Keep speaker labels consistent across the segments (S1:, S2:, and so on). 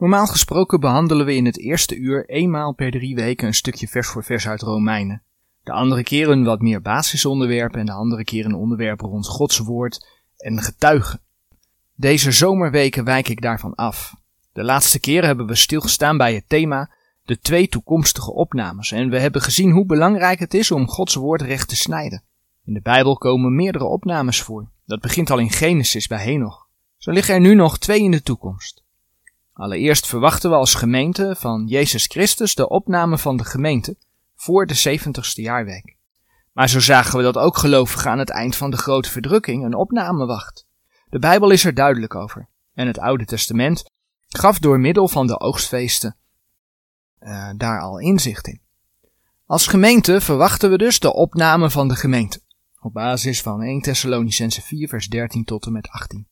S1: Normaal gesproken behandelen we in het eerste uur eenmaal per drie weken een stukje vers voor vers uit Romeinen. De andere keren wat meer basisonderwerpen en de andere keren onderwerpen rond Gods woord en getuigen. Deze zomerweken wijk ik daarvan af. De laatste keren hebben we stilgestaan bij het thema de twee toekomstige opnames en we hebben gezien hoe belangrijk het is om Gods woord recht te snijden. In de Bijbel komen meerdere opnames voor. Dat begint al in Genesis bij Henoch. Zo liggen er nu nog twee in de toekomst. Allereerst verwachten we als gemeente van Jezus Christus de opname van de gemeente voor de 70ste jaarweek. Maar zo zagen we dat ook gelovigen aan het eind van de grote verdrukking een opname wacht. De Bijbel is er duidelijk over. En het Oude Testament gaf door middel van de oogstfeesten uh, daar al inzicht in. Als gemeente verwachten we dus de opname van de gemeente. Op basis van 1 Thessalonicense 4 vers 13 tot en met 18.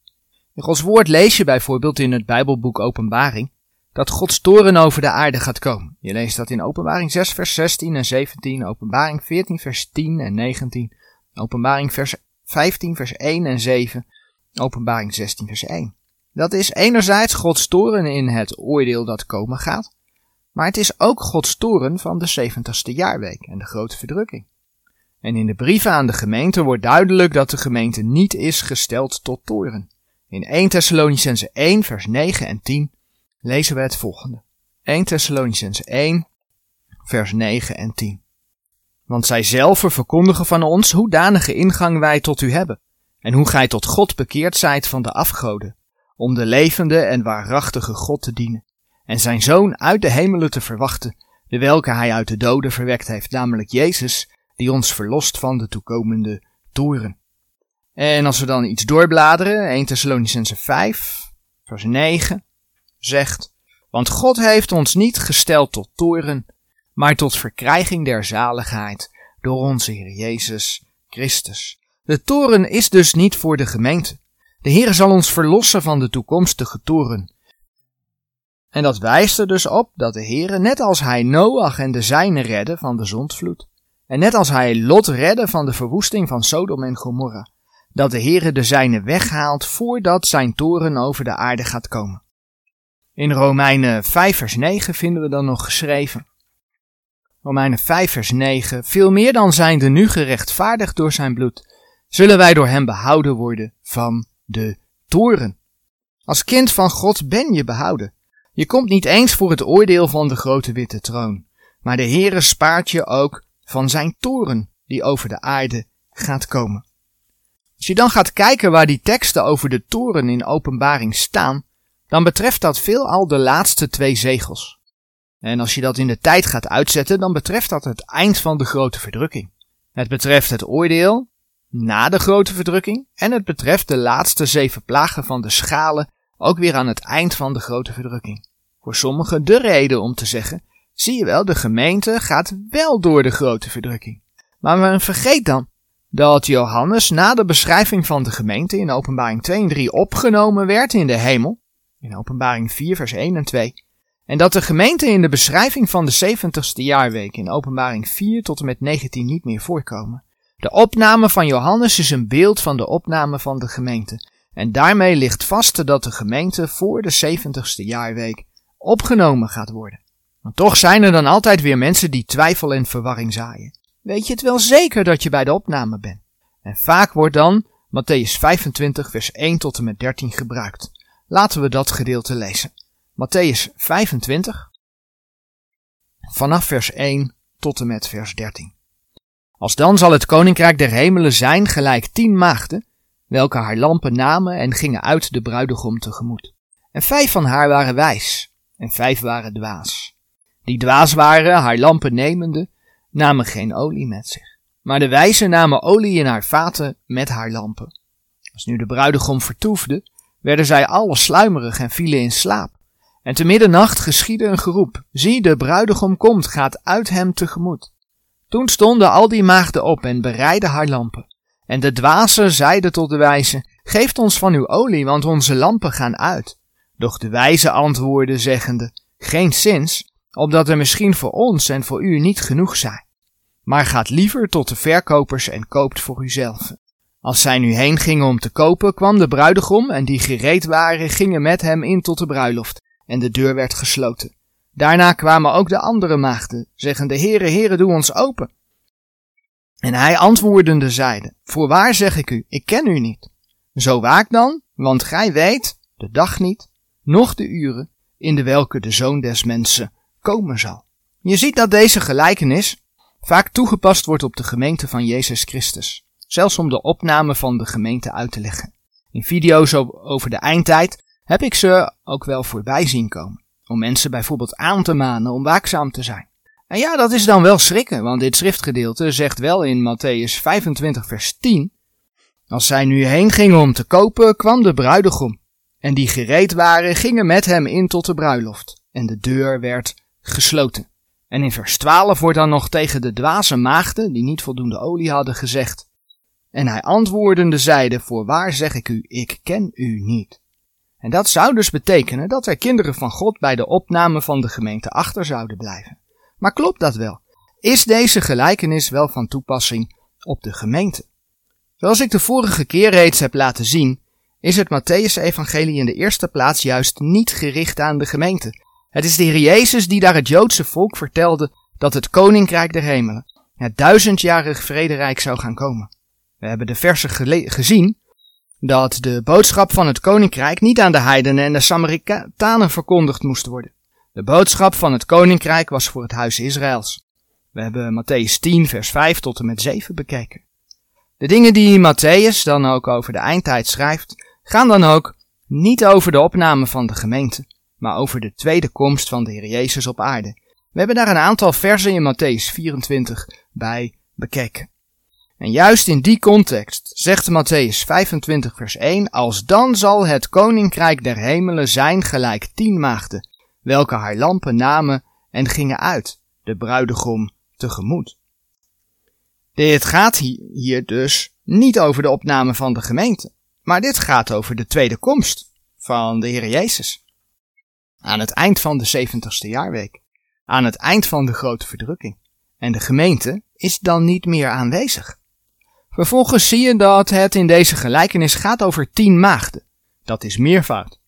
S1: In Gods woord lees je bijvoorbeeld in het Bijbelboek Openbaring dat Gods toren over de aarde gaat komen. Je leest dat in Openbaring 6 vers 16 en 17, Openbaring 14 vers 10 en 19, Openbaring vers 15 vers 1 en 7, Openbaring 16 vers 1. Dat is enerzijds Gods toren in het oordeel dat komen gaat, maar het is ook Gods toren van de 70ste jaarweek en de grote verdrukking. En in de brieven aan de gemeente wordt duidelijk dat de gemeente niet is gesteld tot toren. In 1 Thessalonicense 1 vers 9 en 10 lezen we het volgende. 1 Thessalonicense 1 vers 9 en 10. Want zij zelf verkondigen van ons hoedanige ingang wij tot u hebben, en hoe gij tot God bekeerd zijt van de afgoden, om de levende en waarachtige God te dienen, en zijn Zoon uit de hemelen te verwachten, de welke hij uit de doden verwekt heeft, namelijk Jezus, die ons verlost van de toekomende toren. En als we dan iets doorbladeren, 1 Thessalonicense 5, vers 9, zegt, want God heeft ons niet gesteld tot toren, maar tot verkrijging der zaligheid door onze Heer Jezus Christus. De toren is dus niet voor de gemeente. De Heer zal ons verlossen van de toekomstige toren. En dat wijst er dus op dat de Heer, net als hij Noach en de zijnen redde van de zondvloed, en net als hij Lot redde van de verwoesting van Sodom en Gomorra, dat de Heere de zijne weghaalt voordat zijn toren over de aarde gaat komen. In Romeinen 5 vers 9 vinden we dan nog geschreven. Romeinen 5 vers 9. Veel meer dan zijnde nu gerechtvaardigd door zijn bloed, zullen wij door hem behouden worden van de toren. Als kind van God ben je behouden. Je komt niet eens voor het oordeel van de grote witte troon, maar de Heere spaart je ook van zijn toren die over de aarde gaat komen. Als je dan gaat kijken waar die teksten over de toren in openbaring staan, dan betreft dat veelal de laatste twee zegels. En als je dat in de tijd gaat uitzetten, dan betreft dat het eind van de grote verdrukking. Het betreft het oordeel na de grote verdrukking en het betreft de laatste zeven plagen van de schalen ook weer aan het eind van de grote verdrukking. Voor sommigen de reden om te zeggen, zie je wel, de gemeente gaat wel door de grote verdrukking. Maar vergeet dan dat Johannes na de beschrijving van de gemeente in openbaring 2 en 3 opgenomen werd in de hemel, in openbaring 4 vers 1 en 2, en dat de gemeente in de beschrijving van de 70ste jaarweek in openbaring 4 tot en met 19 niet meer voorkomen. De opname van Johannes is een beeld van de opname van de gemeente, en daarmee ligt vast dat de gemeente voor de 70ste jaarweek opgenomen gaat worden. Maar toch zijn er dan altijd weer mensen die twijfel en verwarring zaaien weet je het wel zeker dat je bij de opname bent. En vaak wordt dan Matthäus 25 vers 1 tot en met 13 gebruikt. Laten we dat gedeelte lezen. Matthäus 25 vanaf vers 1 tot en met vers 13. Als dan zal het koninkrijk der hemelen zijn gelijk tien maagden, welke haar lampen namen en gingen uit de bruidegom tegemoet. En vijf van haar waren wijs, en vijf waren dwaas. Die dwaas waren, haar lampen nemende, namen geen olie met zich. Maar de wijze namen olie in haar vaten met haar lampen. Als nu de bruidegom vertoefde, werden zij alle sluimerig en vielen in slaap. En te middernacht geschiedde een geroep. Zie, de bruidegom komt, gaat uit hem tegemoet. Toen stonden al die maagden op en bereidden haar lampen. En de dwazen zeiden tot de wijze, geeft ons van uw olie, want onze lampen gaan uit. Doch de wijze antwoordde, zeggende, geen zins, opdat er misschien voor ons en voor u niet genoeg zijn maar gaat liever tot de verkopers en koopt voor uzelf. Als zij nu heen gingen om te kopen, kwam de bruidegom en die gereed waren, gingen met hem in tot de bruiloft. en de deur werd gesloten. Daarna kwamen ook de andere maagden, zeggende, Heere, Heere, doe ons open. En hij antwoordende zeide, Voorwaar zeg ik u, ik ken u niet. Zo waak dan, want gij weet de dag niet, noch de uren, in de welke de zoon des mensen komen zal. Je ziet dat deze gelijkenis vaak toegepast wordt op de gemeente van Jezus Christus, zelfs om de opname van de gemeente uit te leggen. In video's over de eindtijd heb ik ze ook wel voorbij zien komen, om mensen bijvoorbeeld aan te manen om waakzaam te zijn. En ja, dat is dan wel schrikken, want dit schriftgedeelte zegt wel in Matthäus 25 vers 10, als zij nu heen gingen om te kopen, kwam de bruidegom. En die gereed waren, gingen met hem in tot de bruiloft. En de deur werd gesloten. En in vers 12 wordt dan nog tegen de dwaze maagden, die niet voldoende olie hadden, gezegd. En hij antwoordende zeide, voorwaar zeg ik u, ik ken u niet. En dat zou dus betekenen dat er kinderen van God bij de opname van de gemeente achter zouden blijven. Maar klopt dat wel? Is deze gelijkenis wel van toepassing op de gemeente? Zoals ik de vorige keer reeds heb laten zien, is het Matthäus-evangelie in de eerste plaats juist niet gericht aan de gemeente. Het is de Heer Jezus die daar het Joodse volk vertelde dat het koninkrijk der hemelen, het duizendjarig vrederijk zou gaan komen. We hebben de versen gezien dat de boodschap van het koninkrijk niet aan de heidenen en de Samaritanen verkondigd moest worden. De boodschap van het koninkrijk was voor het huis Israëls. We hebben Matthäus 10 vers 5 tot en met 7 bekeken. De dingen die Matthäus dan ook over de eindtijd schrijft, gaan dan ook niet over de opname van de gemeente, maar over de tweede komst van de Heer Jezus op aarde. We hebben daar een aantal versen in Matthäus 24 bij bekeken. En juist in die context zegt Matthäus 25 vers 1, als dan zal het koninkrijk der hemelen zijn gelijk tien maagden, welke haar lampen namen en gingen uit, de bruidegom tegemoet. Dit gaat hier dus niet over de opname van de gemeente, maar dit gaat over de tweede komst van de Heer Jezus. Aan het eind van de 70ste jaarweek, aan het eind van de grote verdrukking. En de gemeente is dan niet meer aanwezig. Vervolgens zie je dat het in deze gelijkenis gaat over tien maagden. Dat is meervoud.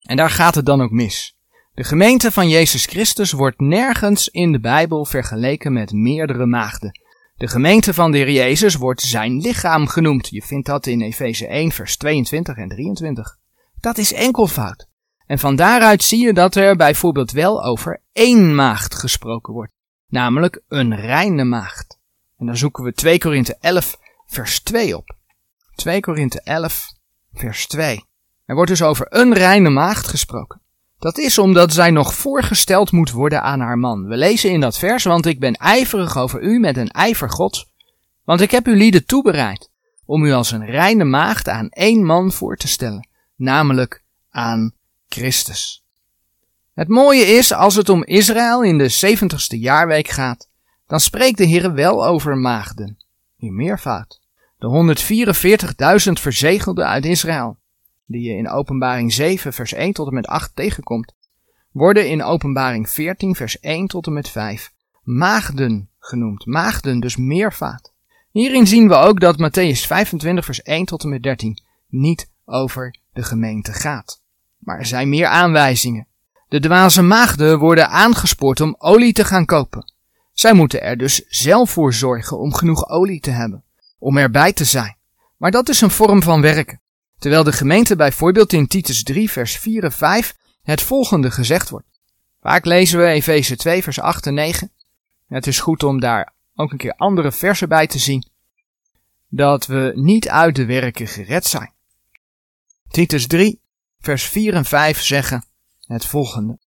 S1: En daar gaat het dan ook mis. De gemeente van Jezus Christus wordt nergens in de Bijbel vergeleken met meerdere maagden. De gemeente van de Heer Jezus wordt zijn lichaam genoemd. Je vindt dat in Efeze 1, vers 22 en 23. Dat is enkelvoud. En van daaruit zie je dat er bijvoorbeeld wel over één maagd gesproken wordt, namelijk een reine maagd. En dan zoeken we 2 Korinthe 11, vers 2 op. 2 Korinthe 11, vers 2. Er wordt dus over een reine maagd gesproken. Dat is omdat zij nog voorgesteld moet worden aan haar man. We lezen in dat vers, want ik ben ijverig over u met een ijver gods, want ik heb uw lieden toebereid, om u als een reine maagd aan één man voor te stellen, namelijk aan Christus. Het mooie is, als het om Israël in de zeventigste jaarweek gaat, dan spreekt de Heer wel over maagden, in meervoud. De 144.000 verzegelden uit Israël die je in Openbaring 7, vers 1 tot en met 8 tegenkomt, worden in Openbaring 14, vers 1 tot en met 5 maagden genoemd. Maagden, dus meervaat. Hierin zien we ook dat Matthäus 25, vers 1 tot en met 13 niet over de gemeente gaat. Maar er zijn meer aanwijzingen. De dwaze maagden worden aangespoord om olie te gaan kopen. Zij moeten er dus zelf voor zorgen om genoeg olie te hebben, om erbij te zijn. Maar dat is een vorm van werken. Terwijl de gemeente bijvoorbeeld in Titus 3 vers 4 en 5 het volgende gezegd wordt. Vaak lezen we Efeze 2 vers 8 en 9. Het is goed om daar ook een keer andere versen bij te zien. Dat we niet uit de werken gered zijn. Titus 3 vers 4 en 5 zeggen het volgende.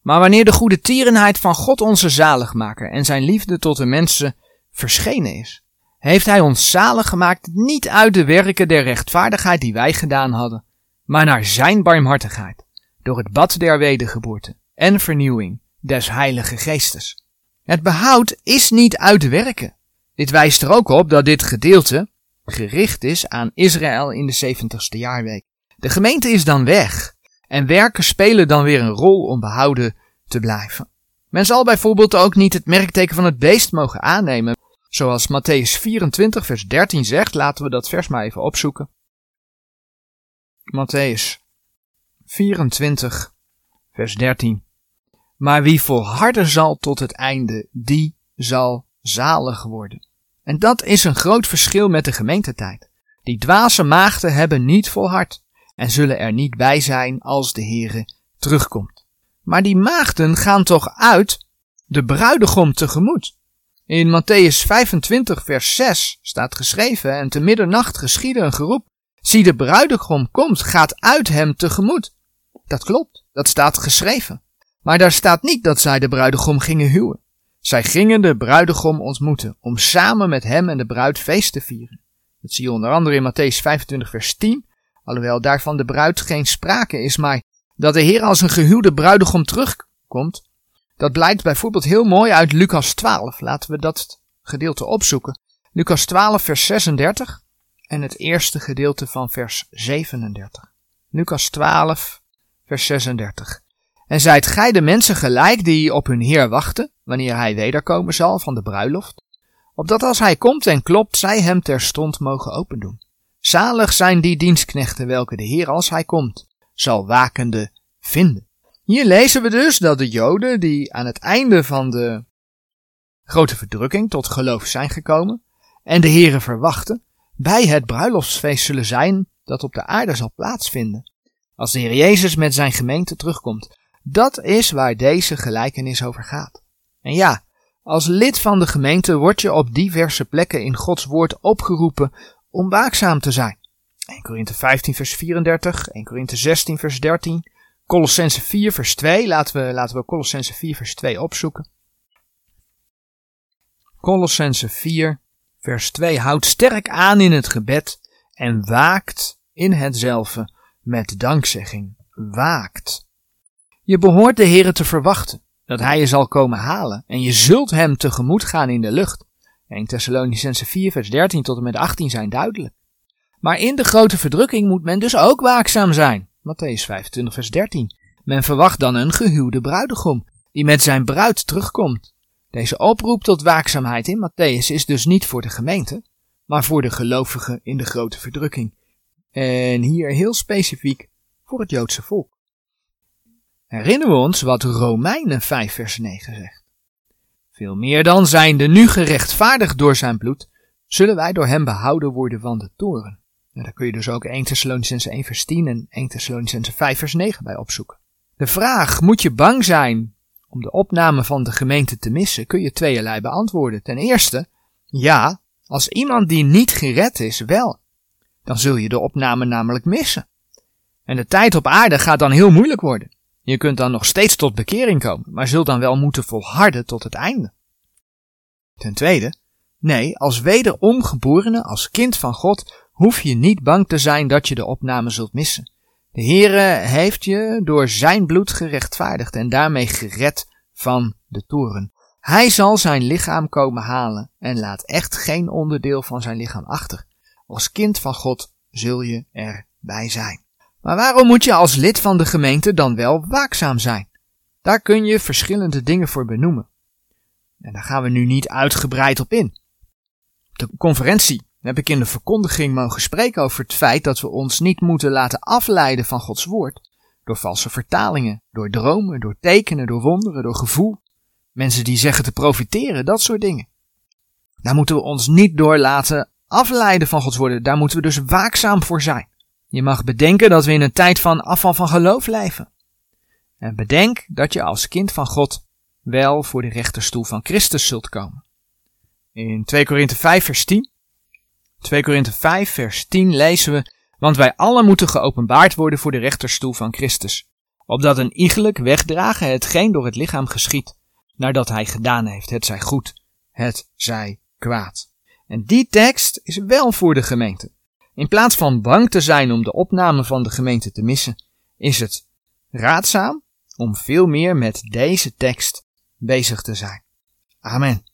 S1: Maar wanneer de goede tierenheid van God onze zaligmaker en zijn liefde tot de mensen verschenen is, heeft hij ons zalig gemaakt niet uit de werken der rechtvaardigheid die wij gedaan hadden, maar naar zijn barmhartigheid, door het bad der wedergeboorte en vernieuwing des heilige geestes. Het behoud is niet uit werken. Dit wijst er ook op dat dit gedeelte gericht is aan Israël in de 70ste jaarweek. De gemeente is dan weg en werken spelen dan weer een rol om behouden te blijven. Men zal bijvoorbeeld ook niet het merkteken van het beest mogen aannemen, Zoals Matthäus 24, vers 13 zegt, laten we dat vers maar even opzoeken. Matthäus 24, vers 13. Maar wie volharden zal tot het einde, die zal zalig worden. En dat is een groot verschil met de gemeentetijd. Die dwaze maagden hebben niet volhard en zullen er niet bij zijn als de Heere terugkomt. Maar die maagden gaan toch uit de bruidegom tegemoet. In Matthäus 25 vers 6 staat geschreven en te middernacht geschiedde een geroep. Zie de bruidegom komt, gaat uit hem tegemoet. Dat klopt, dat staat geschreven. Maar daar staat niet dat zij de bruidegom gingen huwen. Zij gingen de bruidegom ontmoeten om samen met hem en de bruid feest te vieren. Dat zie je onder andere in Matthäus 25 vers 10, alhoewel daarvan de bruid geen sprake is, maar dat de Heer als een gehuwde bruidegom terugkomt, dat blijkt bijvoorbeeld heel mooi uit Lucas 12. Laten we dat gedeelte opzoeken. Lucas 12 vers 36 en het eerste gedeelte van vers 37. Lucas 12 vers 36. En zijt gij de mensen gelijk die op hun Heer wachten, wanneer hij wederkomen zal van de bruiloft, opdat als hij komt en klopt, zij hem terstond mogen opendoen. Zalig zijn die dienstknechten welke de Heer als hij komt, zal wakende vinden. Hier lezen we dus dat de Joden die aan het einde van de grote verdrukking tot geloof zijn gekomen en de Heere verwachten, bij het bruiloftsfeest zullen zijn dat op de aarde zal plaatsvinden, als de Heer Jezus met zijn gemeente terugkomt. Dat is waar deze gelijkenis over gaat. En ja, als lid van de gemeente word je op diverse plekken in Gods woord opgeroepen om waakzaam te zijn. 1 Korinthe 15 vers 34, 1 Korinthe 16 vers 13, Colossense 4 vers 2, laten we, laten we Colossense 4 vers 2 opzoeken. Colossense 4 vers 2 houdt sterk aan in het gebed en waakt in hetzelfde met dankzegging. Waakt. Je behoort de Heere te verwachten, dat Hij je zal komen halen, en je zult Hem tegemoet gaan in de lucht. 1 Thessalonicense 4 vers 13 tot en met 18 zijn duidelijk. Maar in de grote verdrukking moet men dus ook waakzaam zijn. Matthäus 25 vers 13. Men verwacht dan een gehuwde bruidegom, die met zijn bruid terugkomt. Deze oproep tot waakzaamheid in Matthäus is dus niet voor de gemeente, maar voor de gelovigen in de grote verdrukking. En hier heel specifiek voor het Joodse volk. Herinneren we ons wat Romeinen 5 vers 9 zegt. Veel meer dan zijnde nu gerechtvaardigd door zijn bloed, zullen wij door hem behouden worden van de toren. Nou, daar kun je dus ook 1 Thessalonicense 1 vers 10 en 1 Thessalonicense 5 vers 9 bij opzoeken. De vraag, moet je bang zijn om de opname van de gemeente te missen, kun je tweeërlei beantwoorden. Ten eerste, ja, als iemand die niet gered is, wel. Dan zul je de opname namelijk missen. En de tijd op aarde gaat dan heel moeilijk worden. Je kunt dan nog steeds tot bekering komen, maar zult dan wel moeten volharden tot het einde. Ten tweede, nee, als wederomgeborene, als kind van God, hoef je niet bang te zijn dat je de opname zult missen. De Heere heeft je door zijn bloed gerechtvaardigd en daarmee gered van de toren. Hij zal zijn lichaam komen halen en laat echt geen onderdeel van zijn lichaam achter. Als kind van God zul je erbij zijn. Maar waarom moet je als lid van de gemeente dan wel waakzaam zijn? Daar kun je verschillende dingen voor benoemen. En daar gaan we nu niet uitgebreid op in. De conferentie heb ik in de verkondiging mogen spreken over het feit dat we ons niet moeten laten afleiden van Gods woord. Door valse vertalingen, door dromen, door tekenen, door wonderen, door gevoel. Mensen die zeggen te profiteren, dat soort dingen. Daar moeten we ons niet door laten afleiden van Gods woorden. Daar moeten we dus waakzaam voor zijn. Je mag bedenken dat we in een tijd van afval van geloof leven. En bedenk dat je als kind van God wel voor de rechterstoel van Christus zult komen. In 2 Korinthe 5 vers 10 2 Korinthe 5 vers 10 lezen we, want wij allen moeten geopenbaard worden voor de rechterstoel van Christus, opdat een iegelijk wegdragen hetgeen door het lichaam geschiet, nadat hij gedaan heeft, het zij goed, het zij kwaad. En die tekst is wel voor de gemeente. In plaats van bang te zijn om de opname van de gemeente te missen, is het raadzaam om veel meer met deze tekst bezig te zijn. Amen.